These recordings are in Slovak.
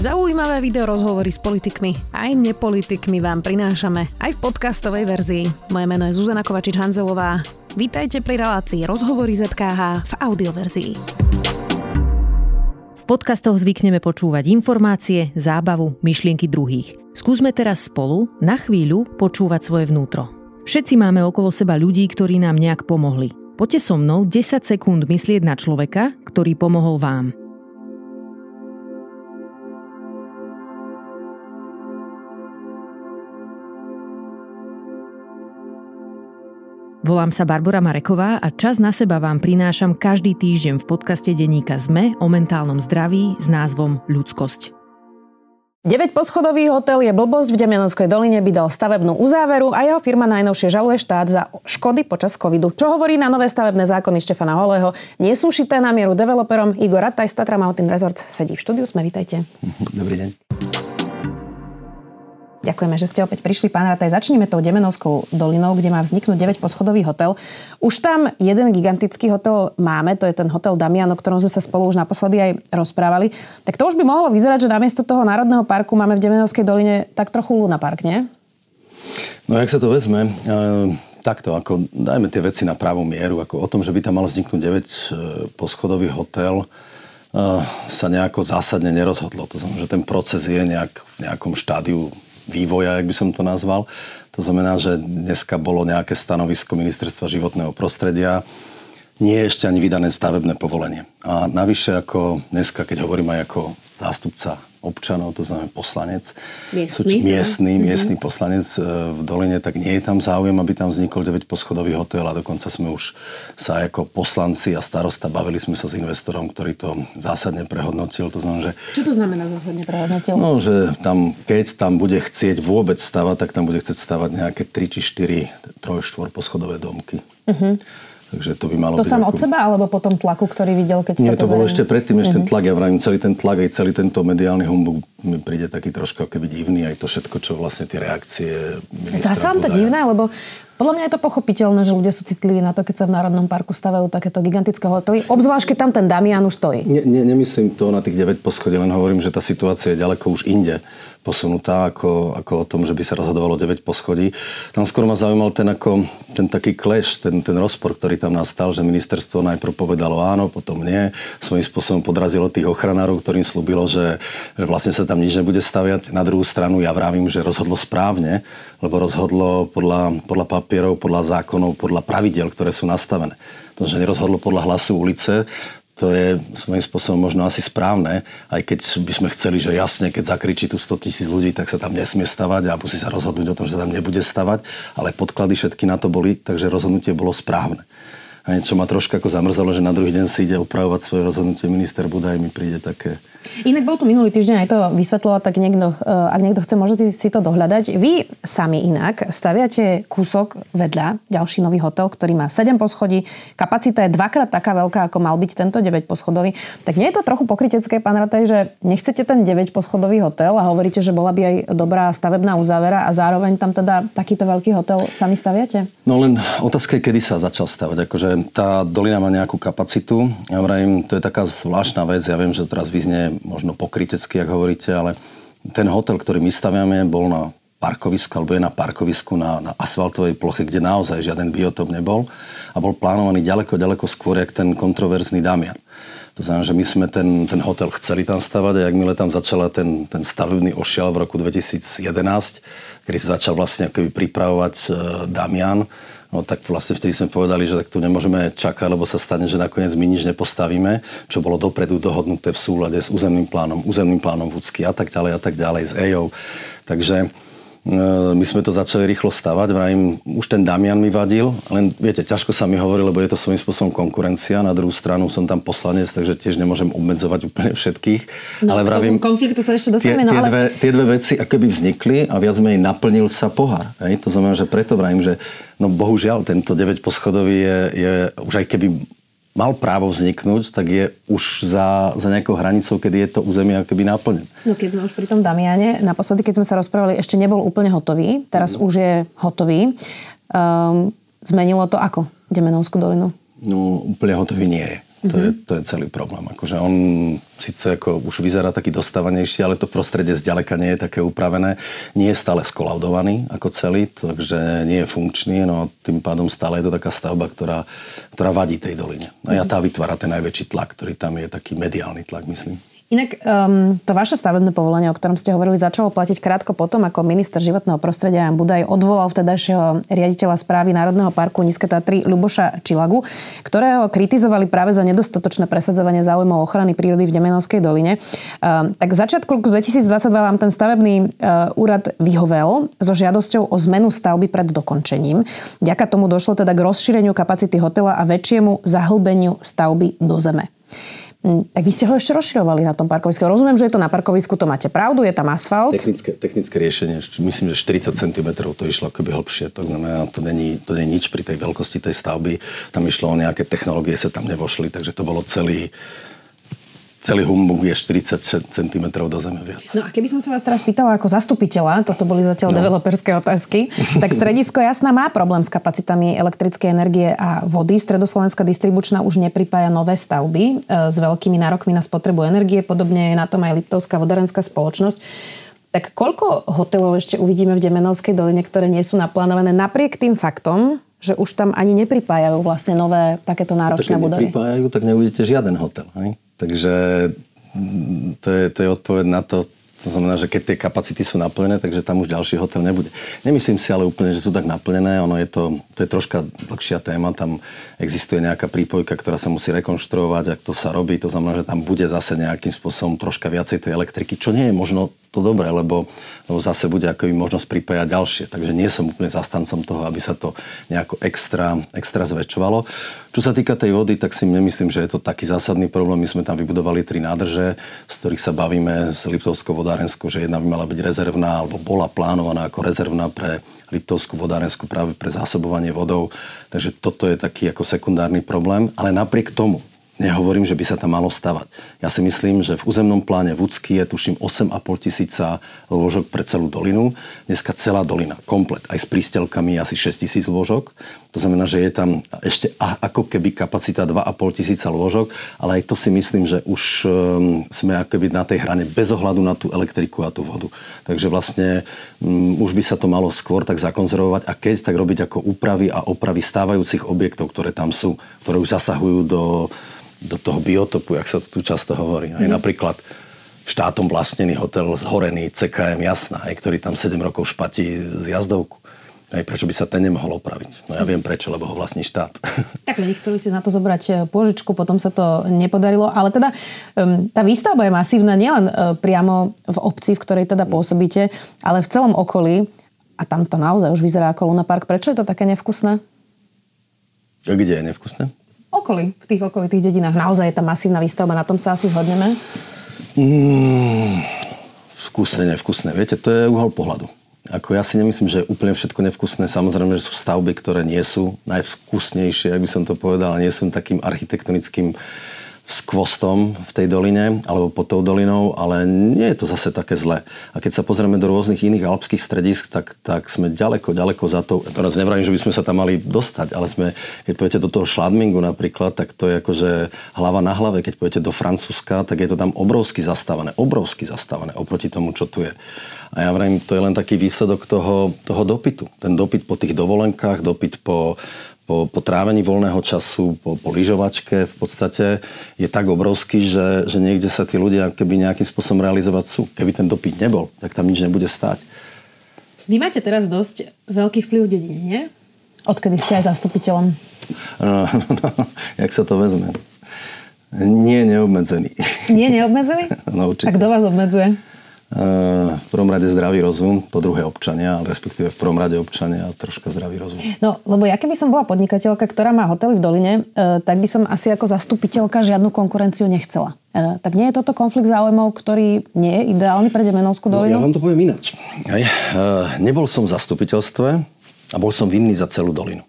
Zaujímavé video rozhovory s politikmi aj nepolitikmi vám prinášame aj v podcastovej verzii. Moje meno je Zuzana Kovačič-Hanzelová. Vítajte pri relácii Rozhovory ZKH v audioverzii. V podcastoch zvykneme počúvať informácie, zábavu, myšlienky druhých. Skúsme teraz spolu na chvíľu počúvať svoje vnútro. Všetci máme okolo seba ľudí, ktorí nám nejak pomohli. Poďte so mnou 10 sekúnd myslieť na človeka, ktorý pomohol vám. Volám sa Barbara Mareková a čas na seba vám prinášam každý týždeň v podcaste denníka ZME o mentálnom zdraví s názvom Ľudskosť. 9 poschodový hotel je blbosť v Demianovskej doline by dal stavebnú uzáveru a jeho firma najnovšie žaluje štát za škody počas covidu. Čo hovorí na nové stavebné zákony Štefana Holého? Nie sú šité na mieru developerom. Igor Rataj z Tatra Mountain Resorts sedí v štúdiu. Sme, vítajte. Dobrý deň. Ďakujeme, že ste opäť prišli, pán Rataj. Začneme tou Demenovskou dolinou, kde má vzniknúť 9-poschodový hotel. Už tam jeden gigantický hotel máme, to je ten hotel Damian, o ktorom sme sa spolu už naposledy aj rozprávali. Tak to už by mohlo vyzerať, že namiesto toho národného parku máme v Demenovskej doline tak trochu Luna Park, nie? No, jak sa to vezme, e, takto, ako dajme tie veci na pravú mieru, ako o tom, že by tam mal vzniknúť 9-poschodový hotel, e, sa nejako zásadne nerozhodlo. To znamená, že ten proces je nejak, v nejakom štádiu vývoja, jak by som to nazval. To znamená, že dneska bolo nejaké stanovisko Ministerstva životného prostredia, nie je ešte ani vydané stavebné povolenie. A navyše ako dneska, keď hovorím aj ako zástupca občanov, to znamená poslanec, miestný, miestný, mm-hmm. miestný poslanec e, v Doline, tak nie je tam záujem, aby tam vznikol 9-poschodový hotel a dokonca sme už sa ako poslanci a starosta bavili sme sa s investorom, ktorý to zásadne prehodnotil. To znamená, že... Čo to znamená zásadne prehodnotil? No, že tam, keď tam bude chcieť vôbec stavať, tak tam bude chcieť stavať nejaké 3 či 4 3-4 poschodové domky. Mm-hmm. Takže to by malo to byť sám ako... od seba, alebo po tom tlaku, ktorý videl, keď Nie, to bolo ešte predtým, ešte mm-hmm. ten mhm. tlak. Ja vravím, celý ten tlak, aj celý tento mediálny humbug mi príde taký troška keby divný, aj to všetko, čo vlastne tie reakcie Zdá sa vám to divné, lebo podľa mňa je to pochopiteľné, že ľudia sú citliví na to, keď sa v Národnom parku stavajú takéto gigantické hotely. Obzvlášť, keď tam ten Damian už stojí. Ne, ne, nemyslím to na tých 9 poschodí, len hovorím, že tá situácia je ďaleko už inde posunutá, ako, ako o tom, že by sa rozhodovalo 9 poschodí. Tam skôr ma zaujímal ten, ako, ten taký clash, ten, ten rozpor, ktorý tam nastal, že ministerstvo najprv povedalo áno, potom nie. Svojím spôsobom podrazilo tých ochranárov, ktorým slúbilo, že, že vlastne sa tam nič nebude staviať. Na druhú stranu ja vravím, že rozhodlo správne, lebo rozhodlo podľa, podľa papierov, podľa zákonov, podľa pravidel, ktoré sú nastavené. To, že nerozhodlo podľa hlasu ulice, to je svojím spôsobom možno asi správne, aj keď by sme chceli, že jasne, keď zakričí tu 100 tisíc ľudí, tak sa tam nesmie stavať a musí sa rozhodnúť o tom, že sa tam nebude stavať, ale podklady všetky na to boli, takže rozhodnutie bolo správne. A niečo ma troška ako zamrzalo, že na druhý deň si ide opravovať svoje rozhodnutie minister Budaj, mi príde také Inak bol tu minulý týždeň aj to vysvetľovať, tak niekto, eh, ak niekto chce, môžete si to dohľadať. Vy sami inak staviate kúsok vedľa, ďalší nový hotel, ktorý má 7 poschodí, kapacita je dvakrát taká veľká, ako mal byť tento 9 poschodový. Tak nie je to trochu pokrytecké, pán Rataj, že nechcete ten 9 poschodový hotel a hovoríte, že bola by aj dobrá stavebná uzávera a zároveň tam teda takýto veľký hotel sami staviate? No len otázka je, kedy sa začal stavať. Akože tá dolina má nejakú kapacitu. Ja vrajím, to je taká zvláštna vec. Ja viem, že teraz vyznie možno pokrytecky, ak hovoríte, ale ten hotel, ktorý my staviame, bol na parkovisku, alebo je na parkovisku na, na asfaltovej ploche, kde naozaj žiaden biotop nebol a bol plánovaný ďaleko, ďaleko skôr, jak ten kontroverzný Damian. To znamená, že my sme ten, ten hotel chceli tam stavať a jakmile tam začala ten, ten stavebný ošial v roku 2011, kedy sa začal vlastne pripravovať e, Damian, No tak vlastne vtedy sme povedali, že tak tu nemôžeme čakať, lebo sa stane, že nakoniec my nič nepostavíme, čo bolo dopredu dohodnuté v súlade s územným plánom, územným plánom Vúcky a tak ďalej a tak ďalej, s EJou. Takže my sme to začali rýchlo stavať, vrajím, už ten Damian mi vadil, len viete, ťažko sa mi hovorí, lebo je to svojím spôsobom konkurencia. Na druhú stranu som tam poslanec, takže tiež nemôžem obmedzovať úplne všetkých. No, ale vravím, konfliktu sa ešte dostaneme. Tie, no, ale... dve, tie dve veci akoby vznikli a viac menej naplnil sa pohár. Hej? To znamená, že preto vravím, že no bohužiaľ tento 9 poschodový je, je už aj keby mal právo vzniknúť, tak je už za, za nejakou hranicou, kedy je to územie akoby náplnené. No keď sme už pri tom Damiane, naposledy, keď sme sa rozprávali, ešte nebol úplne hotový, teraz mm. už je hotový. Um, zmenilo to ako Demenovskú dolinu? No úplne hotový nie je. To, mm-hmm. je, to je celý problém. Akože on síce ako už vyzerá taký dostávanejší, ale to prostredie zďaleka nie je také upravené. Nie je stále skolaudovaný ako celý, takže nie je funkčný, no tým pádom stále je to taká stavba, ktorá, ktorá vadí tej doline. A tá vytvára ten najväčší tlak, ktorý tam je, taký mediálny tlak, myslím. Inak um, to vaše stavebné povolenie, o ktorom ste hovorili, začalo platiť krátko potom, ako minister životného prostredia Jan Budaj odvolal vtedajšieho riaditeľa správy Národného parku Nízke Tatry Luboša Čilagu, ktorého kritizovali práve za nedostatočné presadzovanie záujmov ochrany prírody v Demenovskej doline. Um, tak začiatku roku 2022 vám ten stavebný uh, úrad vyhovel so žiadosťou o zmenu stavby pred dokončením. Ďaka tomu došlo teda k rozšíreniu kapacity hotela a väčšiemu zahlbeniu stavby do zeme. Mm, tak vy ste ho ešte rozširovali na tom parkovisku. Rozumiem, že je to na parkovisku, to máte pravdu, je tam asfalt. Technické, technické riešenie, myslím, že 40 cm to išlo akoby hlbšie, to znamená, to není, to není nič pri tej veľkosti tej stavby. Tam išlo o nejaké technológie, sa tam nevošli, takže to bolo celý, celý humbug je 40 cm do zeme viac. No a keby som sa vás teraz pýtala ako zastupiteľa, toto boli zatiaľ no. developerské otázky, tak stredisko Jasná má problém s kapacitami elektrickej energie a vody. Stredoslovenská distribučná už nepripája nové stavby e, s veľkými nárokmi na spotrebu energie. Podobne je na tom aj Liptovská vodárenská spoločnosť. Tak koľko hotelov ešte uvidíme v Demenovskej doline, ktoré nie sú naplánované napriek tým faktom, že už tam ani nepripájajú vlastne nové takéto náročné no, budovy? nepripájajú, tak neuvidíte žiaden hotel. Hej? Takže to je, to je odpoveď na to, to znamená, že keď tie kapacity sú naplnené, takže tam už ďalší hotel nebude. Nemyslím si ale úplne, že sú tak naplnené. Ono je to, to je troška dlhšia téma. Tam existuje nejaká prípojka, ktorá sa musí rekonštruovať. Ak to sa robí, to znamená, že tam bude zase nejakým spôsobom troška viacej tej elektriky, čo nie je možno to dobré, lebo, lebo zase bude ako možnosť pripájať ďalšie. Takže nie som úplne zastancom toho, aby sa to nejako extra, extra zväčšovalo. Čo sa týka tej vody, tak si nemyslím, že je to taký zásadný problém. My sme tam vybudovali tri nádrže, z ktorých sa bavíme s Liptovskou vodárenskou, že jedna by mala byť rezervná, alebo bola plánovaná ako rezervná pre Liptovskú vodárensku práve pre zásobovanie vodou. Takže toto je taký ako sekundárny problém. Ale napriek tomu, Nehovorím, že by sa tam malo stavať. Ja si myslím, že v územnom pláne Vúcky je tuším 8,5 tisíca lôžok pre celú dolinu. Dneska celá dolina, komplet, aj s prístelkami asi 6 tisíc lôžok. To znamená, že je tam ešte ako keby kapacita 2,5 tisíca lôžok, ale aj to si myslím, že už um, sme akoby na tej hrane bez ohľadu na tú elektriku a tú vodu. Takže vlastne um, už by sa to malo skôr tak zakonzervovať a keď tak robiť ako úpravy a opravy stávajúcich objektov, ktoré tam sú, ktoré už zasahujú do do toho biotopu, jak sa to tu často hovorí. Aj mm. napríklad štátom vlastnený hotel zhorený CKM Jasná, aj, ktorý tam 7 rokov špatí z jazdovku. Aj prečo by sa ten nemohol opraviť? No ja viem prečo, lebo ho vlastní štát. Tak oni chceli si na to zobrať e, pôžičku, potom sa to nepodarilo. Ale teda um, tá výstavba je masívna nielen uh, priamo v obci, v ktorej teda pôsobíte, ale v celom okolí. A tam to naozaj už vyzerá ako Luna Park. Prečo je to také nevkusné? A kde je nevkusné? okolí, v tých okolitých dedinách. Naozaj je tam masívna výstavba, na tom sa asi zhodneme? Mm, vkusné, nevkusné. Viete, to je uhol pohľadu. Ako ja si nemyslím, že je úplne všetko nevkusné. Samozrejme, že sú stavby, ktoré nie sú najvkusnejšie, ak by som to povedal, a nie sú takým architektonickým s kvostom v tej doline alebo pod tou dolinou, ale nie je to zase také zlé. A keď sa pozrieme do rôznych iných alpských stredisk, tak, tak sme ďaleko, ďaleko za to. Teraz nevrajím, že by sme sa tam mali dostať, ale sme, keď pôjdete do toho Šladmingu napríklad, tak to je akože hlava na hlave. Keď pôjdete do Francúzska, tak je to tam obrovsky zastavené, obrovsky zastavené oproti tomu, čo tu je. A ja vrajím, to je len taký výsledok toho, toho dopytu. Ten dopyt po tých dovolenkách, dopyt po, po, po trávení voľného času, po, po lyžovačke v podstate je tak obrovský, že, že niekde sa tí ľudia keby nejakým spôsobom realizovať sú. Keby ten dopyt nebol, tak tam nič nebude stáť. Vy máte teraz dosť veľký vplyv v dedine, nie? Odkedy ste aj zastupiteľom? No, no, no, jak sa to vezme? Nie neobmedzený. Nie neobmedzený? No určite. A kto vás obmedzuje? V prvom rade zdravý rozum, po druhé občania, ale respektíve v prvom rade občania a troška zdravý rozum. No, lebo ja keby som bola podnikateľka, ktorá má hotely v Doline, e, tak by som asi ako zastupiteľka žiadnu konkurenciu nechcela. E, tak nie je toto konflikt záujmov, ktorý nie je ideálny pre Demenovskú dolinu? No, ja vám to poviem ináč. E, nebol som v zastupiteľstve a bol som vinný za celú dolinu.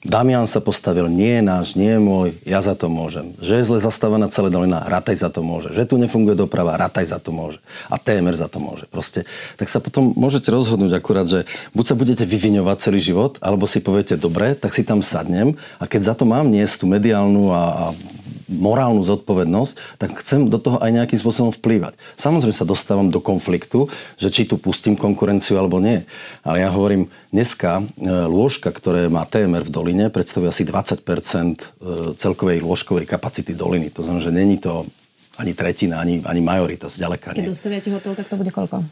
Damian sa postavil, nie je náš, nie je môj, ja za to môžem. Že je zle zastavená celá dolina, Rataj za to môže. Že tu nefunguje doprava, Rataj za to môže. A TMR za to môže. Proste, tak sa potom môžete rozhodnúť akurát, že buď sa budete vyviňovať celý život, alebo si poviete, dobre, tak si tam sadnem a keď za to mám niesť tú mediálnu a, a morálnu zodpovednosť, tak chcem do toho aj nejakým spôsobom vplývať. Samozrejme sa dostávam do konfliktu, že či tu pustím konkurenciu alebo nie. Ale ja hovorím, dneska e, lôžka, ktoré má TMR v doline, predstavuje asi 20 e, celkovej lôžkovej kapacity doliny. To znamená, že není to ani tretina, ani, ani majorita, zďaleka nie. Keď dostaviate hotel, tak to bude koľko?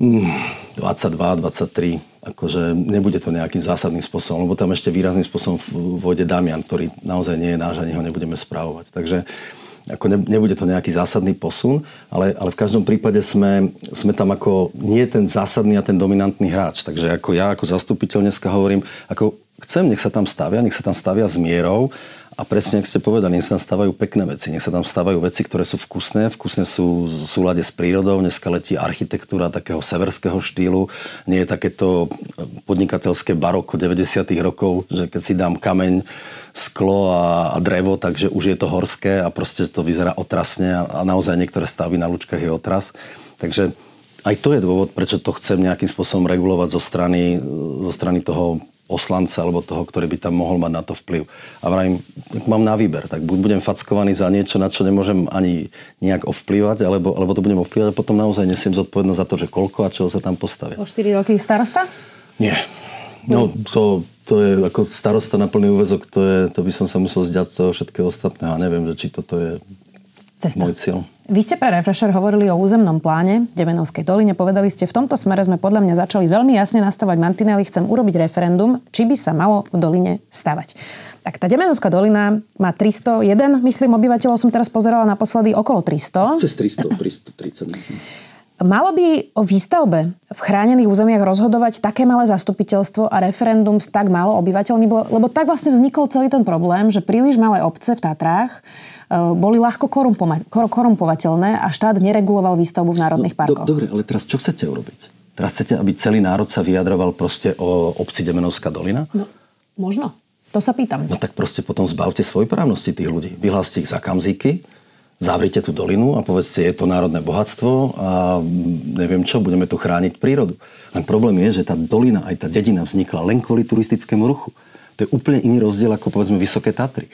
22, 23, akože nebude to nejakým zásadným spôsobom, lebo tam ešte výrazným spôsobom vôjde Damian, ktorý naozaj nie je náš, ani ho nebudeme správovať. Takže ako ne, nebude to nejaký zásadný posun, ale, ale v každom prípade sme, sme tam ako nie ten zásadný a ten dominantný hráč. Takže ako ja ako zastupiteľ dneska hovorím, ako chcem, nech sa tam stavia, nech sa tam stavia s mierou a presne, ak ste povedali, nech sa tam stávajú pekné veci, nech sa tam stávajú veci, ktoré sú vkusné, vkusné sú v súlade s prírodou, dneska letí architektúra takého severského štýlu, nie je takéto podnikateľské baroko 90. rokov, že keď si dám kameň, sklo a, a drevo, takže už je to horské a proste to vyzerá otrasne a, a naozaj niektoré stavy na lučkách je otras. Takže aj to je dôvod, prečo to chcem nejakým spôsobom regulovať zo strany, zo strany toho poslanca alebo toho, ktorý by tam mohol mať na to vplyv. A vrajím, mám na výber, tak buď budem fackovaný za niečo, na čo nemôžem ani nejak ovplyvať, alebo, alebo to budem ovplyvať a potom naozaj nesiem zodpovednosť za to, že koľko a čo sa tam postavia. O 4 roky starosta? Nie. No, to, to je ako starosta na plný úvezok, to, je, to by som sa musel zďať toho všetkého ostatného. A neviem, že či toto je Cesta. môj cieľ. Vy ste pre Refresher hovorili o územnom pláne Demenovskej doline. Povedali ste, v tomto smere sme podľa mňa začali veľmi jasne nastavať mantinely. Chcem urobiť referendum, či by sa malo v doline stavať. Tak tá Demenovská dolina má 301, myslím, obyvateľov som teraz pozerala naposledy okolo 300. Cez 300, 330. Malo by o výstavbe v chránených územiach rozhodovať také malé zastupiteľstvo a referendum s tak málo obyvateľmi, lebo tak vlastne vznikol celý ten problém, že príliš malé obce v Tatrách Eh, boli ľahko korumpovateľné a štát nereguloval výstavbu v národných no, parkoch. Do, dobre, ale teraz čo chcete urobiť? Teraz chcete, aby celý národ sa vyjadroval proste o obci Demenovská dolina? No, možno. To sa pýtam. No tak proste potom zbavte právnosti tých ľudí. Vyhláste ich za kamzíky, zavrite tú dolinu a povedzte, je to národné bohatstvo a neviem čo, budeme tu chrániť prírodu. Len problém je, že tá dolina, aj tá dedina vznikla len kvôli turistickému ruchu. To je úplne iný rozdiel ako povedzme Vysoké Tatry.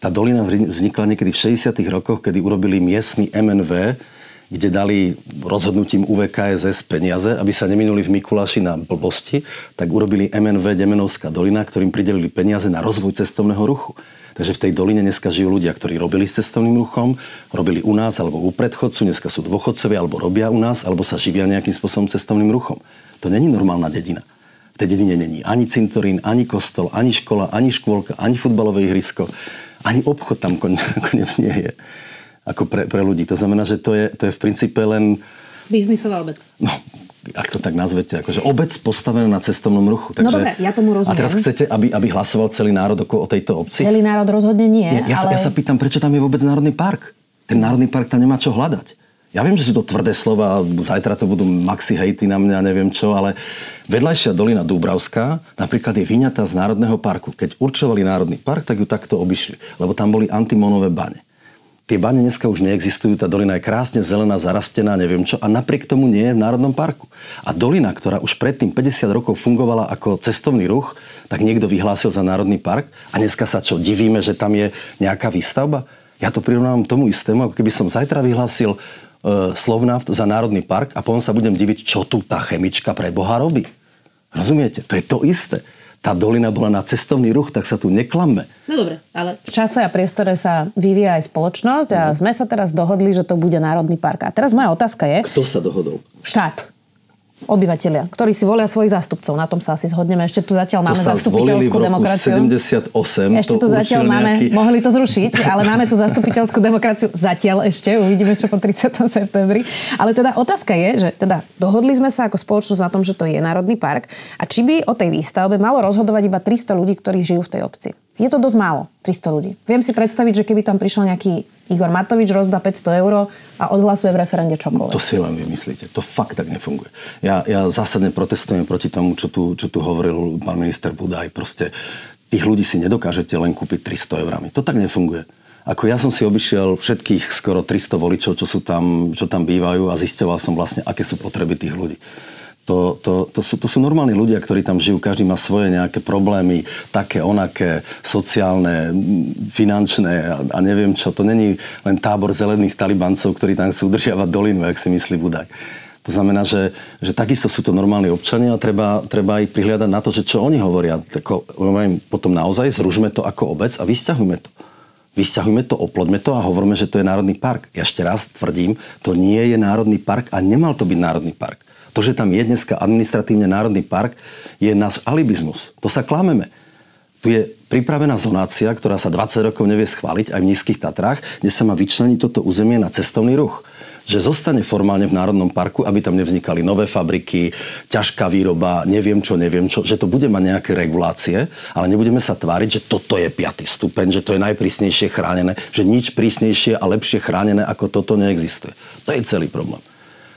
Tá dolina vznikla niekedy v 60. rokoch, kedy urobili miestny MNV, kde dali rozhodnutím UVKSS peniaze, aby sa neminuli v Mikuláši na blbosti, tak urobili MNV Demenovská dolina, ktorým pridelili peniaze na rozvoj cestovného ruchu. Takže v tej doline dneska žijú ľudia, ktorí robili s cestovným ruchom, robili u nás alebo u predchodcu, dneska sú dôchodcovia alebo robia u nás, alebo sa živia nejakým spôsobom cestovným ruchom. To není normálna dedina. V tej dedine není ani cintorín, ani kostol, ani škola, ani škôlka, ani futbalové ihrisko ani obchod tam konec nie je ako pre, pre ľudí. To znamená, že to je, to je v princípe len... Biznisová obec. No, ak to tak nazvete, akože obec postavená na cestovnom ruchu. Takže, no dobre, ja tomu rozumiem. A teraz chcete, aby, aby hlasoval celý národ o, tejto obci? Celý národ rozhodne nie. nie ja, ale... sa, ja sa pýtam, prečo tam je vôbec národný park? Ten národný park tam nemá čo hľadať. Ja viem, že sú to tvrdé slova, zajtra to budú maxi hejty na mňa, neviem čo, ale vedľajšia dolina Dúbravská napríklad je vyňatá z Národného parku. Keď určovali Národný park, tak ju takto obišli, lebo tam boli antimonové bane. Tie bane dneska už neexistujú, tá dolina je krásne zelená, zarastená, neviem čo, a napriek tomu nie je v Národnom parku. A dolina, ktorá už predtým 50 rokov fungovala ako cestovný ruch, tak niekto vyhlásil za Národný park a dneska sa čo, divíme, že tam je nejaká výstavba? Ja to prirovnávam tomu istému, ako keby som zajtra vyhlásil E, Slovnaft za Národný park a potom sa budem diviť, čo tu tá chemička pre Boha robí. Rozumiete? To je to isté. Tá dolina bola na cestovný ruch, tak sa tu neklamme. No dobre, ale v čase a priestore sa vyvíja aj spoločnosť a no. sme sa teraz dohodli, že to bude Národný park. A teraz moja otázka je... Kto sa dohodol? Štát obyvateľia, ktorí si volia svojich zástupcov. Na tom sa asi zhodneme. Ešte tu zatiaľ máme zastupiteľskú demokraciu. 78. Ešte tu zatiaľ máme, nejaký... mohli to zrušiť, ale máme tu zastupiteľskú demokraciu zatiaľ ešte. Uvidíme, čo po 30. septembri. Ale teda otázka je, že teda dohodli sme sa ako spoločnosť na tom, že to je Národný park a či by o tej výstavbe malo rozhodovať iba 300 ľudí, ktorí žijú v tej obci. Je to dosť málo, 300 ľudí. Viem si predstaviť, že keby tam prišiel nejaký Igor Matovič, rozdá 500 eur a odhlasuje v referende čokoľvek. To si len vymyslíte. To fakt tak nefunguje. Ja, ja zásadne protestujem proti tomu, čo tu, čo tu hovoril pán minister Budaj. Proste tých ľudí si nedokážete len kúpiť 300 eurami. To tak nefunguje. Ako ja som si obišiel všetkých skoro 300 voličov, čo, sú tam, čo tam bývajú a zistoval som vlastne, aké sú potreby tých ľudí To, to, to, sú, to sú normálni ľudia, ktorí tam žijú, každý má svoje nejaké problémy, také, onaké, sociálne, finančné a, a neviem čo. To není len tábor zelených talibancov, ktorí tam chcú udržiavať dolinu, jak si myslí Budaj. To znamená, že, že takisto sú to normálni občania a treba, treba aj prihliadať na to, že čo oni hovoria. Tako, potom naozaj zružme to ako obec a vysťahujme to. Vysťahujme to, oplodme to a hovoríme, že to je národný park. Ja ešte raz tvrdím, to nie je národný park a nemal to byť národný park. To, že tam je dneska administratívne národný park, je náš alibizmus. To sa klameme. Tu je pripravená zonácia, ktorá sa 20 rokov nevie schváliť aj v Nízkych Tatrách, kde sa má vyčleniť toto územie na cestovný ruch že zostane formálne v Národnom parku, aby tam nevznikali nové fabriky, ťažká výroba, neviem čo, neviem čo, že to bude mať nejaké regulácie, ale nebudeme sa tváriť, že toto je piatý stupeň, že to je najprísnejšie chránené, že nič prísnejšie a lepšie chránené ako toto neexistuje. To je celý problém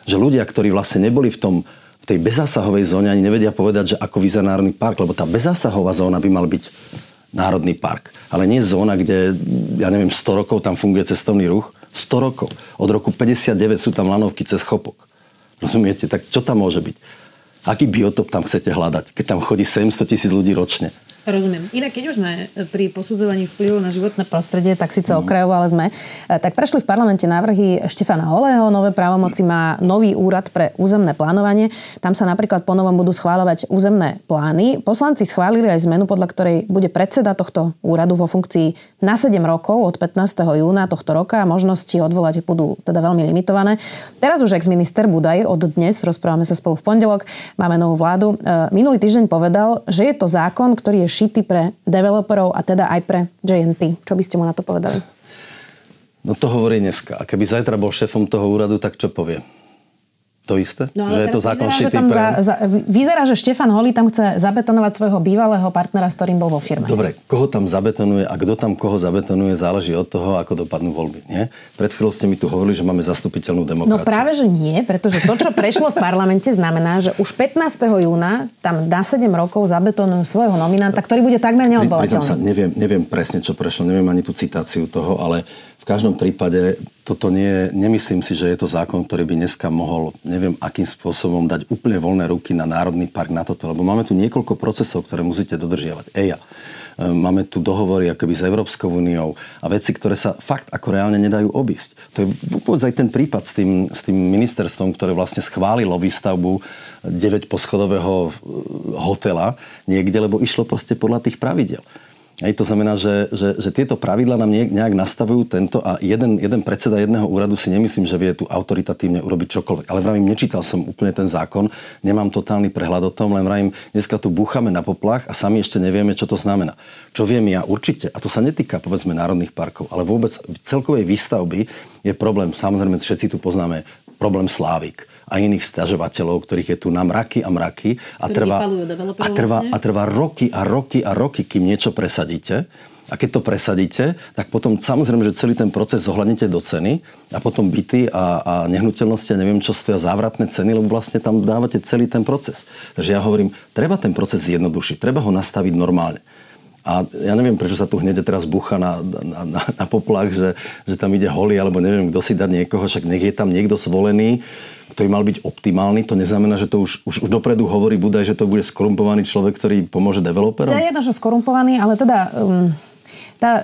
že ľudia, ktorí vlastne neboli v tom v tej bezásahovej zóne ani nevedia povedať, že ako vyzerá národný park, lebo tá bezásahová zóna by mal byť národný park. Ale nie zóna, kde, ja neviem, 100 rokov tam funguje cestovný ruch. 100 rokov. Od roku 59 sú tam lanovky cez chopok. Rozumiete? Tak čo tam môže byť? Aký biotop tam chcete hľadať, keď tam chodí 700 tisíc ľudí ročne? Rozumiem. Inak, keď už sme pri posudzovaní vplyvu na životné prostredie, tak síce mm. okrajovo, ale sme, e, tak prešli v parlamente návrhy Štefana Holého, nové právomoci má nový úrad pre územné plánovanie. Tam sa napríklad ponovom budú schváľovať územné plány. Poslanci schválili aj zmenu, podľa ktorej bude predseda tohto úradu vo funkcii na 7 rokov od 15. júna tohto roka a možnosti odvolať budú teda veľmi limitované. Teraz už ex-minister Budaj od dnes, rozprávame sa spolu v pondelok, máme novú vládu, e, minulý týždeň povedal, že je to zákon, ktorý je šity pre developerov a teda aj pre JNT. Čo by ste mu na to povedali? No to hovorí dneska. A keby zajtra bol šéfom toho úradu, tak čo povie? To isté? No, že je to zákon vyzerá, tam pre... za, za, vyzerá, že Štefan Holý tam chce zabetonovať svojho bývalého partnera, s ktorým bol vo firme. Dobre, koho tam zabetonuje a kto tam koho zabetonuje, záleží od toho, ako dopadnú voľby. Nie? Pred chvíľou ste mi tu hovorili, že máme zastupiteľnú demokraciu. No práve, že nie, pretože to, čo prešlo v parlamente, znamená, že už 15. júna tam na 7 rokov zabetonujú svojho nominanta, ktorý bude takmer neodvolateľný. Sa, neviem, neviem presne, čo prešlo, neviem ani tú citáciu toho, ale v každom prípade toto nie, nemyslím si, že je to zákon, ktorý by dneska mohol, neviem akým spôsobom, dať úplne voľné ruky na Národný park na toto, lebo máme tu niekoľko procesov, ktoré musíte dodržiavať. EIA. E, máme tu dohovory akoby s Európskou úniou a veci, ktoré sa fakt ako reálne nedajú obísť. To je vôbec aj ten prípad s tým, s tým ministerstvom, ktoré vlastne schválilo výstavbu 9 poschodového e, hotela niekde, lebo išlo proste podľa tých pravidel. Hej, to znamená, že, že, že tieto pravidla nám nejak nastavujú tento a jeden, jeden predseda jedného úradu si nemyslím, že vie tu autoritatívne urobiť čokoľvek. Ale vravím, nečítal som úplne ten zákon, nemám totálny prehľad o tom, len vravím, dneska tu búchame na poplach a sami ešte nevieme, čo to znamená. Čo viem ja určite, a to sa netýka povedzme národných parkov, ale vôbec celkovej výstavby je problém, samozrejme všetci tu poznáme problém Slávik a iných stiažovateľov, ktorých je tu na mraky a mraky a trvá, a, trvá, vlastne? a trvá roky a roky a roky, kým niečo presadíte. A keď to presadíte, tak potom samozrejme, že celý ten proces zohľadnete do ceny a potom byty a, a nehnuteľnosti a neviem čo stoja závratné ceny, lebo vlastne tam dávate celý ten proces. Takže ja hovorím, treba ten proces zjednodušiť, treba ho nastaviť normálne. A ja neviem, prečo sa tu hneď teraz bucha na, na, na, na poplach, že, že tam ide holý, alebo neviem, kto si dať niekoho, však nech je tam niekto zvolený, ktorý mal byť optimálny, to neznamená, že to už, už, už dopredu hovorí Budaj, že to bude skorumpovaný človek, ktorý pomôže developerom? Ja jedno, že skorumpovaný, ale teda... Um, tá,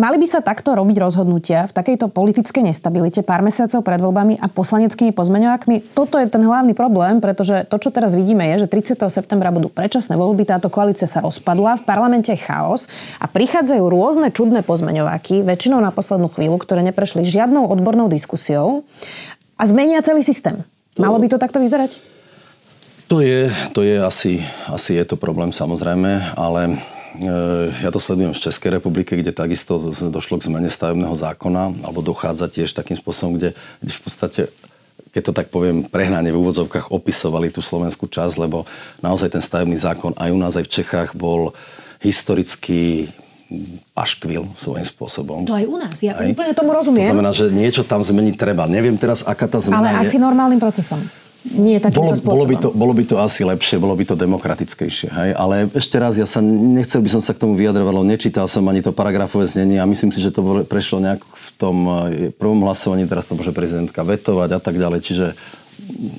mali by sa takto robiť rozhodnutia v takejto politickej nestabilite pár mesiacov pred voľbami a poslaneckými pozmeňovákmi. Toto je ten hlavný problém, pretože to, čo teraz vidíme, je, že 30. septembra budú predčasné voľby, táto koalícia sa rozpadla, v parlamente je chaos a prichádzajú rôzne čudné pozmeňováky, väčšinou na poslednú chvíľu, ktoré neprešli žiadnou odbornou diskusiou a zmenia celý systém. Malo by to takto vyzerať? To je, to je asi, asi je to problém samozrejme, ale ja to sledujem v Českej republike, kde takisto došlo k zmene stavebného zákona, alebo dochádza tiež takým spôsobom, kde, kde v podstate keď to tak poviem, prehnane v úvodzovkách opisovali tú slovenskú časť, lebo naozaj ten stavebný zákon aj u nás, aj v Čechách bol historicky paškvil svojím spôsobom. To aj u nás, ja aj. úplne tomu rozumiem. To znamená, že niečo tam zmeniť treba. Neviem teraz, aká tá zmena Ale je. asi normálnym procesom. Nie bolo, bolo, by to, bolo by to asi lepšie, bolo by to demokratickejšie. Hej? Ale ešte raz, ja sa nechcel by som sa k tomu vyjadrovať, nečítal som ani to paragrafové znenie a myslím si, že to prešlo nejak v tom eh, prvom hlasovaní, teraz to môže prezidentka vetovať a tak ďalej. Čiže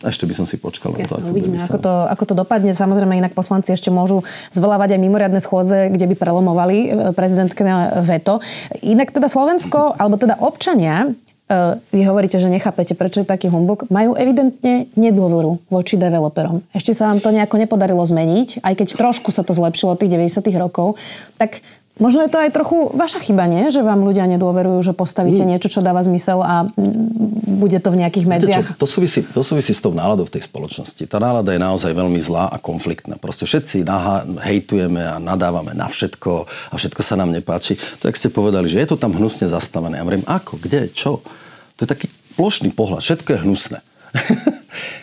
ešte by som si počkal. Jasne, to, ako uvidíme, sa... ako, to, ako to dopadne. Samozrejme, inak poslanci ešte môžu zvolávať aj mimoriadne schôdze, kde by prelomovali e, prezidentke veto. Inak teda Slovensko, alebo teda občania vy hovoríte, že nechápete, prečo je taký humbuk, majú evidentne nedôveru voči developerom. Ešte sa vám to nejako nepodarilo zmeniť, aj keď trošku sa to zlepšilo od tých 90. rokov, tak Možno je to aj trochu vaša chyba, nie? Že vám ľudia nedôverujú, že postavíte mm. niečo, čo dáva zmysel a bude to v nejakých medziach. Čo, to, súvisí, to súvisí s tou náladou v tej spoločnosti. Tá nálada je naozaj veľmi zlá a konfliktná. Proste všetci naha, hejtujeme a nadávame na všetko a všetko sa nám nepáči. To, jak ste povedali, že je to tam hnusne zastavené. Ja hovorím, ako, kde, čo? To je taký plošný pohľad. Všetko je hnusné.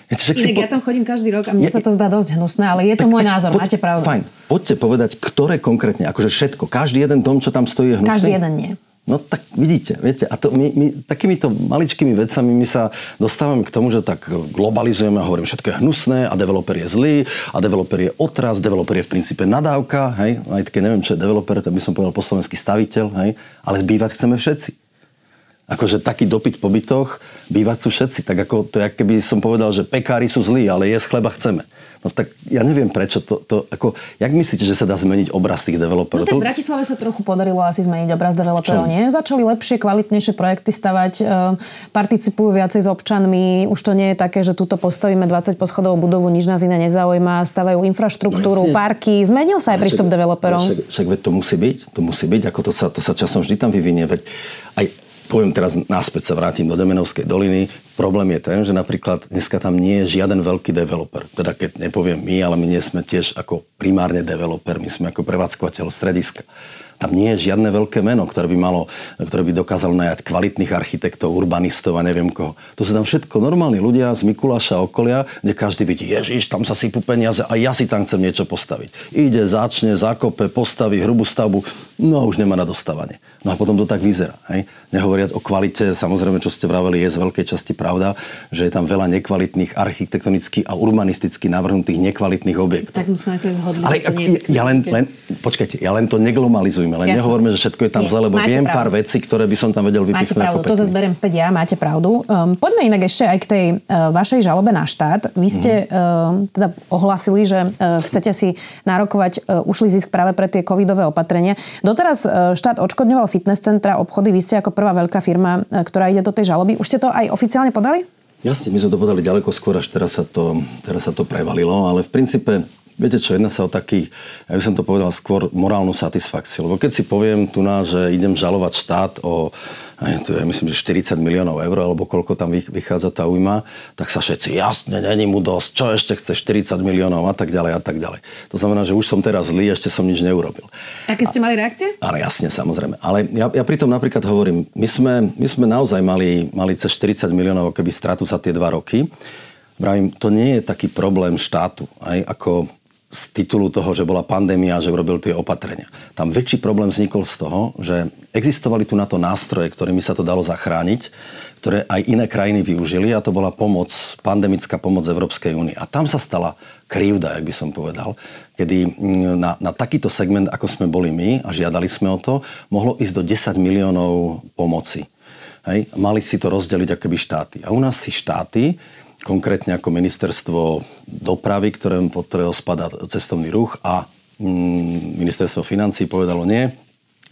Inak po... ja tam chodím každý rok a mne ja, sa to zdá dosť hnusné, ale je to môj názor, poď, máte pravdu. Fajn, poďte povedať, ktoré konkrétne, akože všetko, každý jeden dom, čo tam stojí, je hnusný. Každý jeden nie. No tak vidíte, viete, a to my, my takýmito maličkými vecami my sa dostávame k tomu, že tak globalizujeme a hovorím, všetko je hnusné a developer je zlý a developer je otraz, developer je v princípe nadávka, hej, aj keď neviem, čo je developer, tak by som povedal po slovensky staviteľ, hej, ale bývať chceme všetci akože taký dopyt po bytoch, bývať sú všetci. Tak ako to, keby som povedal, že pekári sú zlí, ale jesť chleba chceme. No tak ja neviem prečo to, to ako, jak myslíte, že sa dá zmeniť obraz tých developerov? No tak v Bratislave sa trochu podarilo asi zmeniť obraz developerov, nie? Začali lepšie, kvalitnejšie projekty stavať, e, participujú viacej s občanmi, už to nie je také, že tuto postavíme 20 poschodovú budovu, nič nás iné nezaujíma, stavajú infraštruktúru, no, parky, zmenil sa aj prístup však, developerom. Však, však veď to musí byť, to musí byť, ako to sa, to sa časom vždy tam vyvinie, veď aj poviem teraz náspäť sa vrátim do Demenovskej doliny. Problém je ten, že napríklad dneska tam nie je žiaden veľký developer. Teda keď nepoviem my, ale my nie sme tiež ako primárne developer, my sme ako prevádzkovateľ strediska. Tam nie je žiadne veľké meno, ktoré by, malo, ktoré by dokázalo najať kvalitných architektov, urbanistov a neviem koho. To sú tam všetko normálni ľudia z Mikuláša a okolia, kde každý vidí, ježiš, tam sa sypú peniaze a ja si tam chcem niečo postaviť. Ide, začne, zakope, postaví hrubú stavbu, no a už nemá na dostávanie. No a potom to tak vyzerá. Hej? Nehovoriať o kvalite, samozrejme, čo ste vraveli, je z veľkej časti pravda, že je tam veľa nekvalitných architektonicky a urbanisticky navrhnutých nekvalitných objektov. Tak sme sa zhodli. Ale ja, ja len, len, počkajte, ja len to neglomalizujem nehovoríme, len Jasne. nehovoríme, že všetko je tam zle, lebo viem pravdu. pár vecí, ktoré by som tam vedel vypichnúť. Máte pravdu, to zase beriem späť ja, máte pravdu. Um, poďme inak ešte aj k tej uh, vašej žalobe na štát. Vy ste mm. uh, teda ohlasili, že uh, chcete si nárokovať uh, ušli zisk práve pre tie covidové opatrenia. Doteraz uh, štát odškodňoval fitness centra, obchody. Vy ste ako prvá veľká firma, uh, ktorá ide do tej žaloby. Už ste to aj oficiálne podali? Jasne, my sme to podali ďaleko skôr, až teraz sa to, teraz sa to prevalilo, ale v princípe Viete čo, jedná sa o taký, ja by som to povedal skôr morálnu satisfakciu. Lebo keď si poviem tu na, že idem žalovať štát o, ja myslím, že 40 miliónov eur, alebo koľko tam vychádza tá ujma, tak sa všetci, jasne, není mu dosť, čo ešte chce 40 miliónov a tak ďalej a tak ďalej. To znamená, že už som teraz zlý, ešte som nič neurobil. Také ste mali reakcie? Ale jasne, samozrejme. Ale ja, ja pritom napríklad hovorím, my sme, my sme naozaj mali, mali cez 40 miliónov keby stratu za tie dva roky. Vravím, to nie je taký problém štátu. Aj ako z titulu toho, že bola pandémia, že urobil tie opatrenia. Tam väčší problém vznikol z toho, že existovali tu na to nástroje, ktorými sa to dalo zachrániť, ktoré aj iné krajiny využili a to bola pomoc, pandemická pomoc Európskej únie. A tam sa stala krivda, jak by som povedal, kedy na, na takýto segment, ako sme boli my a žiadali sme o to, mohlo ísť do 10 miliónov pomoci. Hej? Mali si to rozdeliť akoby štáty. A u nás si štáty konkrétne ako ministerstvo dopravy, ktoré, pod ktorého spadá cestovný ruch a mm, ministerstvo financí povedalo nie,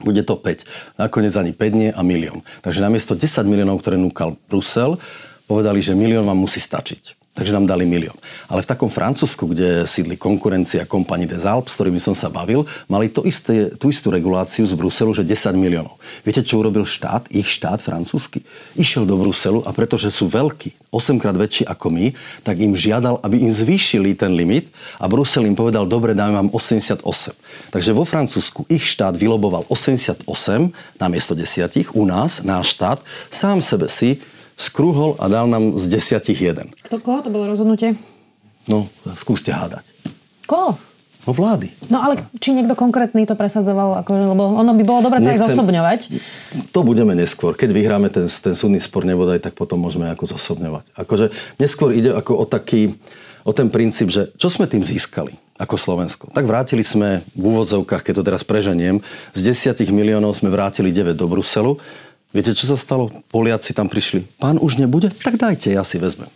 bude to 5. Nakoniec ani 5 nie a milión. Takže namiesto 10 miliónov, ktoré núkal Brusel, povedali, že milión vám musí stačiť. Takže nám dali milión. Ale v takom Francúzsku, kde sídli konkurencia Compagnie des Alpes, s ktorými som sa bavil, mali to isté, tú istú reguláciu z Bruselu, že 10 miliónov. Viete, čo urobil štát, ich štát francúzsky? Išiel do Bruselu a pretože sú veľkí, 8 krát väčší ako my, tak im žiadal, aby im zvýšili ten limit a Brusel im povedal, dobre, dáme vám 88. Takže vo Francúzsku ich štát vyloboval 88 namiesto 10, u nás, náš štát, sám sebe si skrúhol a dal nám z desiatich jeden. Kto koho to bolo rozhodnutie? No, skúste hádať. Koho? No vlády. No ale či niekto konkrétny to presadzoval, akože, lebo ono by bolo dobre to aj zosobňovať. To budeme neskôr. Keď vyhráme ten, ten súdny spor nebodaj, tak potom môžeme ako zosobňovať. Akože neskôr ide ako o taký, o ten princíp, že čo sme tým získali ako Slovensko. Tak vrátili sme v úvodzovkách, keď to teraz preženiem, z 10 miliónov sme vrátili 9 do Bruselu Viete, čo sa stalo? Poliaci tam prišli. Pán už nebude? Tak dajte, ja si vezmem.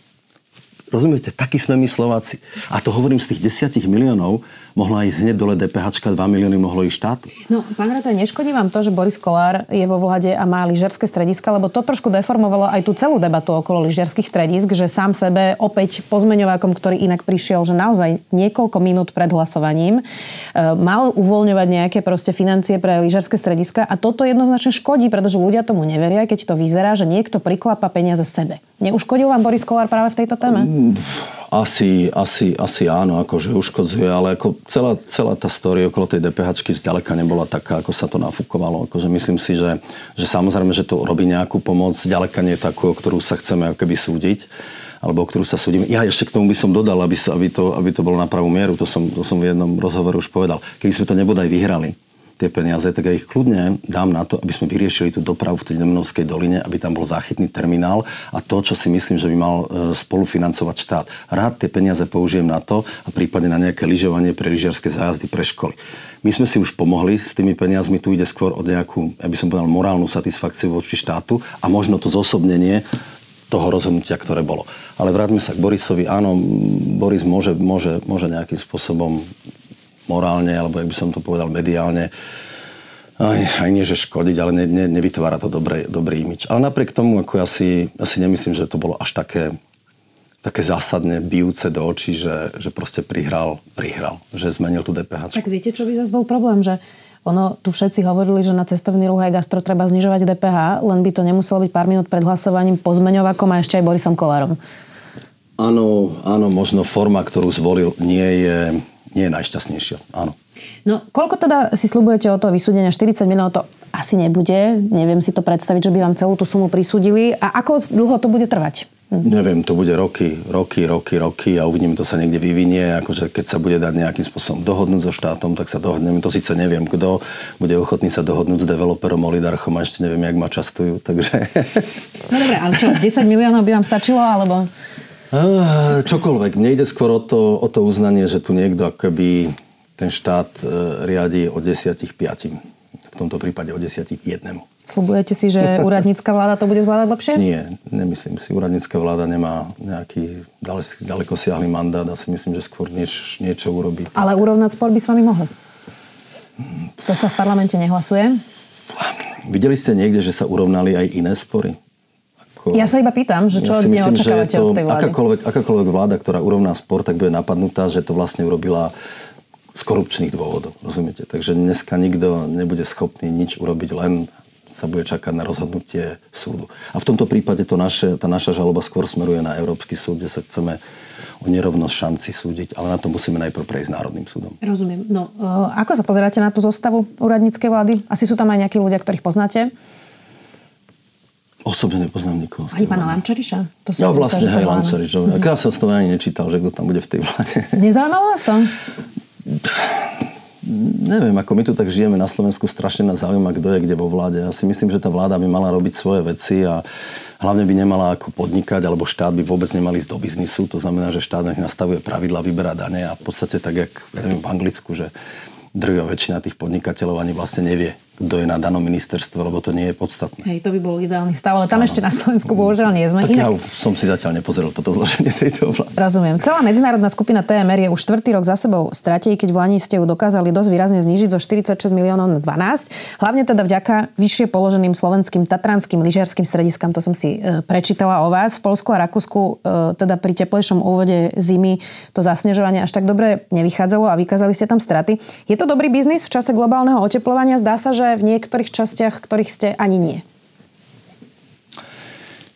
Rozumiete? Takí sme my Slováci. A to hovorím z tých desiatich miliónov, mohla ísť hneď dole DPH, 2 milióny mohlo ísť štátu. No, pán Rataj, neškodí vám to, že Boris Kolár je vo vláde a má lyžiarske strediska, lebo to trošku deformovalo aj tú celú debatu okolo lyžiarských stredisk, že sám sebe opäť pozmeňovákom, ktorý inak prišiel, že naozaj niekoľko minút pred hlasovaním e, mal uvoľňovať nejaké proste financie pre lyžiarske strediska a toto jednoznačne škodí, pretože ľudia tomu neveria, keď to vyzerá, že niekto priklapa peniaze sebe. Neuškodil vám Boris Kolár práve v tejto téme? Asi, asi, asi áno, akože uškodzuje, ale ako celá, celá tá story okolo tej DPH zďaleka nebola taká, ako sa to nafúkovalo. Akože myslím si, že, že samozrejme, že to robí nejakú pomoc, zďaleka nie takú, o ktorú sa chceme keby súdiť alebo o ktorú sa súdime. Ja ešte k tomu by som dodal, aby, aby, to, aby to bolo na pravú mieru, to som, to som v jednom rozhovore už povedal. Keby sme to nebodaj vyhrali, tie peniaze, tak ja ich kľudne dám na to, aby sme vyriešili tú dopravu v tej Demenovskej doline, aby tam bol záchytný terminál a to, čo si myslím, že by mal e, spolufinancovať štát. Rád tie peniaze použijem na to a prípadne na nejaké lyžovanie pre lyžiarske zájazdy pre školy. My sme si už pomohli s tými peniazmi, tu ide skôr o nejakú, aby som povedal, morálnu satisfakciu voči štátu a možno to zosobnenie toho rozhodnutia, ktoré bolo. Ale vráťme sa k Borisovi. Áno, Boris môže, môže, môže nejakým spôsobom morálne, alebo jak by som to povedal, mediálne, aj, aj nie, že škodiť, ale ne, ne, nevytvára to dobrý, dobrý imič. Ale napriek tomu, ako ja si, ja si nemyslím, že to bolo až také, také zásadne bijúce do očí, že, že proste prihral, prihral, že zmenil tú DPH. Tak viete, čo by zase bol problém, že ono, tu všetci hovorili, že na cestovný ruch aj gastro treba znižovať DPH, len by to nemuselo byť pár minút pred hlasovaním pozmeňovakom a ešte aj Borisom Kolárom. Áno, áno, možno forma, ktorú zvolil, nie je, nie je najšťastnejšia. Áno. No, koľko teda si slubujete o to vysúdenia? 40 miliónov to asi nebude. Neviem si to predstaviť, že by vám celú tú sumu prisúdili. A ako dlho to bude trvať? Hm. Neviem, to bude roky, roky, roky, roky a uvidíme, to sa niekde vyvinie. Akože keď sa bude dať nejakým spôsobom dohodnúť so štátom, tak sa dohodneme. To síce neviem, kto bude ochotný sa dohodnúť s developerom olidarchom a ešte neviem, jak ma častujú. Takže... No dobre, ale čo, 10 miliónov by vám stačilo, alebo... Čokoľvek. Mne ide skôr o to, o to uznanie, že tu niekto akoby ten štát e, riadi od 10 5. V tomto prípade od 10 k 1. Slubujete si, že úradnícka vláda to bude zvládať lepšie? Nie, nemyslím si. Úradnícka vláda nemá nejaký ďaleko siahly mandát a si myslím, že skôr nieč, niečo urobí. Ale urovnať spor by s vami mohol. To sa v parlamente nehlasuje? Videli ste niekde, že sa urovnali aj iné spory? Ako... Ja sa iba pýtam, že čo ja od neho očakávate to, od tej vlády? Akákoľvek, akákoľvek vláda, ktorá urovná spor, tak bude napadnutá, že to vlastne urobila z korupčných dôvodov, rozumiete? Takže dneska nikto nebude schopný nič urobiť, len sa bude čakať na rozhodnutie súdu. A v tomto prípade to naše, tá naša žaloba skôr smeruje na Európsky súd, kde sa chceme o nerovnosť šanci súdiť, ale na to musíme najprv prejsť Národným súdom. Rozumiem. No, uh, ako sa pozeráte na tú zostavu úradníckej vlády? Asi sú tam aj nejakí ľudia, ktorých poznáte? Osobne nepoznám nikoho. Ani pána Lančariša? To ja vlastne, hej, Lančariš. Mm-hmm. Ja som to ani nečítal, že kto tam bude v tej vláde. Nezaujímalo vás to? Neviem, ako my tu tak žijeme na Slovensku, strašne nás zaujíma, kto je kde vo vláde. Ja si myslím, že tá vláda by mala robiť svoje veci a hlavne by nemala ako podnikať, alebo štát by vôbec nemali ísť do biznisu. To znamená, že štát nech nastavuje pravidla, vyberá dane a v podstate tak, jak neviem, v Anglicku, že drvia väčšina tých podnikateľov ani vlastne nevie, kto je na danom ministerstve, lebo to nie je podstatné. Hej, to by bol ideálny stav, ale tam ano. ešte na Slovensku bohužiaľ nie sme. Tak Inak... ja som si zatiaľ nepozrel toto zloženie tejto vlády. Rozumiem. Celá medzinárodná skupina TMR je už štvrtý rok za sebou stratej, keď v Lani ste ju dokázali dosť výrazne znížiť zo 46 miliónov na 12. Hlavne teda vďaka vyššie položeným slovenským tatranským lyžiarským strediskám, to som si e, prečítala o vás. V Polsku a Rakúsku e, teda pri teplejšom úvode zimy to zasnežovanie až tak dobre nevychádzalo a vykázali ste tam straty. Je to dobrý biznis v čase globálneho oteplovania? Zdá sa, že v niektorých častiach, ktorých ste ani nie?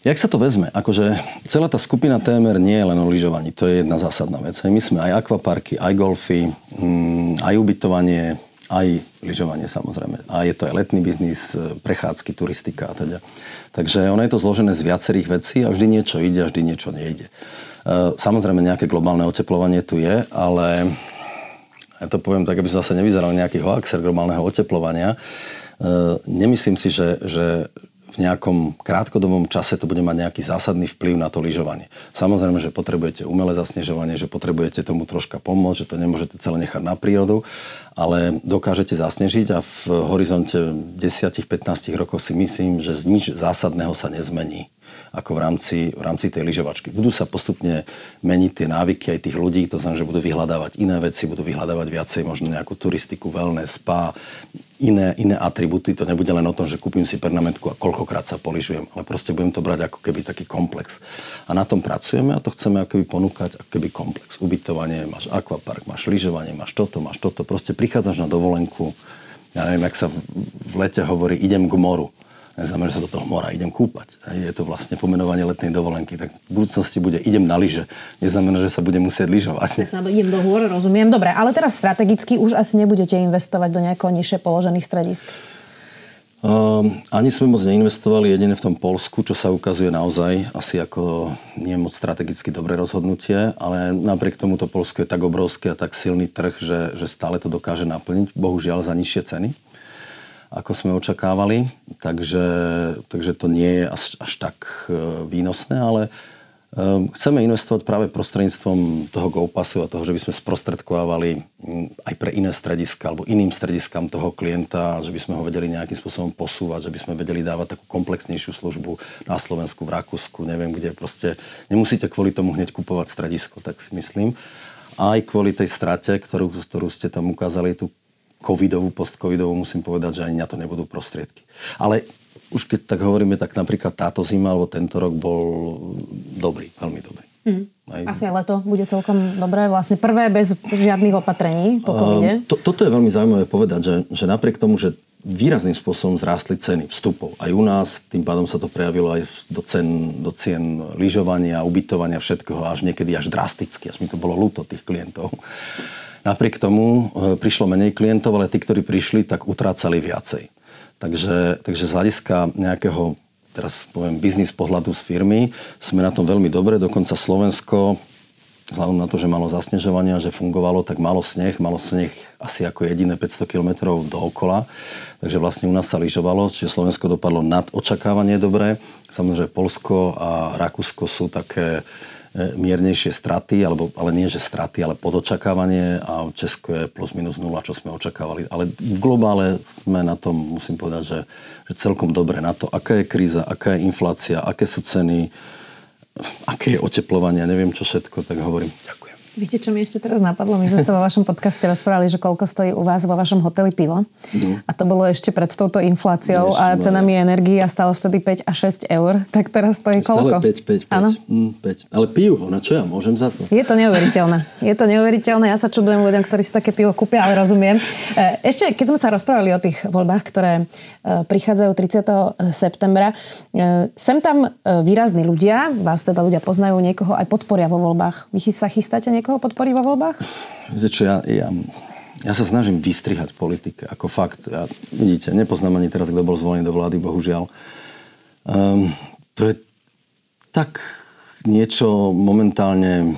Jak sa to vezme? Akože celá tá skupina TMR nie je len o lyžovaní. To je jedna zásadná vec. My sme aj akvaparky, aj golfy, mm, aj ubytovanie, aj lyžovanie samozrejme. A je to aj letný biznis, e, prechádzky, turistika a teda. Takže ono je to zložené z viacerých vecí a vždy niečo ide a vždy niečo nejde. E, samozrejme nejaké globálne oteplovanie tu je, ale ja to poviem tak, aby zase nevyzeral nejaký hoaxer globálneho oteplovania. E, nemyslím si, že, že v nejakom krátkodobom čase to bude mať nejaký zásadný vplyv na to lyžovanie. Samozrejme, že potrebujete umelé zasnežovanie, že potrebujete tomu troška pomôcť, že to nemôžete celé nechať na prírodu, ale dokážete zasnežiť a v horizonte 10-15 rokov si myslím, že nič zásadného sa nezmení ako v rámci, v rámci tej lyžovačky. Budú sa postupne meniť tie návyky aj tých ľudí, to znamená, že budú vyhľadávať iné veci, budú vyhľadávať viacej možno nejakú turistiku, wellness, spa, iné, iné atributy. To nebude len o tom, že kúpim si pernamentku a koľkokrát sa poližujem, ale proste budem to brať ako keby taký komplex. A na tom pracujeme a to chceme ako keby ponúkať ako keby komplex. Ubytovanie, máš akvapark, máš lyžovanie, máš toto, máš toto. Proste prichádzaš na dovolenku, ja neviem, jak sa v lete hovorí, idem k moru neznamená, že sa do toho mora idem kúpať. Je to vlastne pomenovanie letnej dovolenky. Tak v budúcnosti bude idem na lyže. Neznamená, že sa budem musieť lyžovať. Ja sa idem do hôr, rozumiem. Dobre, ale teraz strategicky už asi nebudete investovať do nejakého nižšie položených stredisk. Um, ani sme moc neinvestovali jedine v tom Polsku, čo sa ukazuje naozaj asi ako nie moc strategicky dobré rozhodnutie, ale napriek tomu to Polsko je tak obrovský a tak silný trh, že, že stále to dokáže naplniť, bohužiaľ za nižšie ceny ako sme očakávali. Takže, takže to nie je až, až tak e, výnosné, ale e, chceme investovať práve prostredníctvom toho GoPassu a toho, že by sme sprostredkovávali aj pre iné strediska alebo iným strediskám toho klienta, že by sme ho vedeli nejakým spôsobom posúvať, že by sme vedeli dávať takú komplexnejšiu službu na Slovensku, v Rakúsku, neviem kde. Proste nemusíte kvôli tomu hneď kupovať stredisko, tak si myslím. Aj kvôli tej strate, ktorú, ktorú ste tam ukázali, tú covidovú, postcovidovú, musím povedať, že ani na to nebudú prostriedky. Ale už keď tak hovoríme, tak napríklad táto zima alebo tento rok bol dobrý, veľmi dobrý. Mm. Aj... Asi aj leto bude celkom dobré. Vlastne prvé bez žiadnych opatrení po covide. Uh, to, toto je veľmi zaujímavé povedať, že, že napriek tomu, že výrazným spôsobom zrástli ceny vstupov. Aj u nás, tým pádom sa to prejavilo aj do cen, do cien lyžovania, ubytovania, všetkého, až niekedy až drasticky. Až mi to bolo ľúto tých klientov. Napriek tomu e, prišlo menej klientov, ale tí, ktorí prišli, tak utrácali viacej. Takže, takže z hľadiska nejakého, teraz poviem, biznis pohľadu z firmy, sme na tom veľmi dobre. Dokonca Slovensko, vzhľadom na to, že malo zasnežovania, že fungovalo, tak malo sneh. Malo sneh asi ako jediné 500 km dookola. Takže vlastne u nás sa lyžovalo, čiže Slovensko dopadlo nad očakávanie dobre. Samozrejme Polsko a Rakúsko sú také miernejšie straty, alebo, ale nie že straty, ale podočakávanie a Česko je plus minus nula, čo sme očakávali. Ale v globále sme na tom, musím povedať, že, že celkom dobre na to, aká je kríza, aká je inflácia, aké sú ceny, aké je oteplovanie, neviem čo všetko, tak hovorím, ďakujem. Viete, čo mi ešte teraz napadlo? My sme sa vo vašom podcaste rozprávali, že koľko stojí u vás vo vašom hoteli pivo. Mm. A to bolo ešte pred touto infláciou a cenami energii a stalo vtedy 5 a 6 eur. Tak teraz stojí koľko? Stále 5, 5, 5. Áno? Mm, 5. Ale pijú ho, na čo ja môžem za to? Je to neuveriteľné. Je to neuveriteľné. Ja sa čudujem ľuďom, ktorí si také pivo kúpia, ale rozumiem. E, ešte, keď sme sa rozprávali o tých voľbách, ktoré e, prichádzajú 30. septembra, e, sem tam výrazní ľudia, vás teda ľudia poznajú, niekoho aj podporia vo voľbách. Vy sa chystáte niekoho niekoho podporí vo voľbách? Viete čo, ja, ja, ja sa snažím vystrihať politike. Ako fakt. Ja, vidíte, nepoznám ani teraz, kto bol zvolený do vlády, bohužiaľ. Um, to je tak niečo momentálne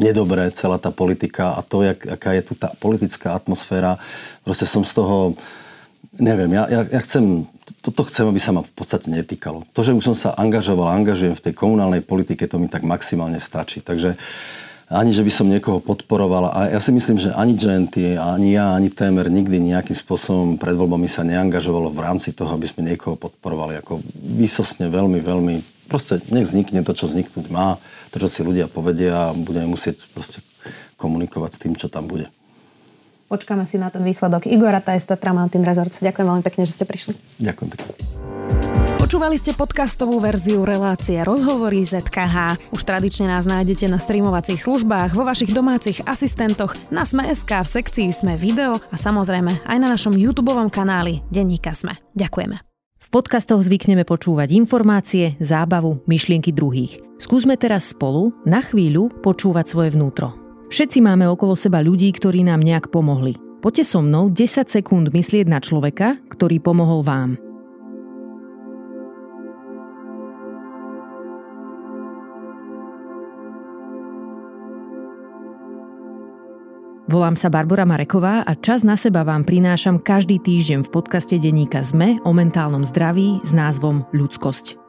nedobré, celá tá politika a to, jak, aká je tu tá politická atmosféra. Proste som z toho, neviem, ja, ja, ja chcem, toto chcem, aby sa ma v podstate netýkalo. To, že už som sa angažoval, angažujem v tej komunálnej politike, to mi tak maximálne stačí. Takže ani že by som niekoho podporoval. A ja si myslím, že ani Genty, ani ja, ani Témer nikdy nejakým spôsobom pred voľbami sa neangažovalo v rámci toho, aby sme niekoho podporovali. Ako vysosne veľmi, veľmi... Proste nech vznikne to, čo vzniknúť má, to, čo si ľudia povedia a budeme musieť proste komunikovať s tým, čo tam bude. Počkáme si na ten výsledok. Igor Ratajsta, Tramantin Resorts. Ďakujem veľmi pekne, že ste prišli. Ďakujem pekne. Počúvali ste podcastovú verziu relácie Rozhovory ZKH. Už tradične nás nájdete na streamovacích službách, vo vašich domácich asistentoch, na Sme.sk, v sekcii Sme video a samozrejme aj na našom YouTube kanáli Denníka Sme. Ďakujeme. V podcastoch zvykneme počúvať informácie, zábavu, myšlienky druhých. Skúsme teraz spolu na chvíľu počúvať svoje vnútro. Všetci máme okolo seba ľudí, ktorí nám nejak pomohli. Poďte so mnou 10 sekúnd myslieť na človeka, ktorý pomohol vám. Volám sa Barbara Mareková a čas na seba vám prinášam každý týždeň v podcaste denníka ZME o mentálnom zdraví s názvom Ľudskosť.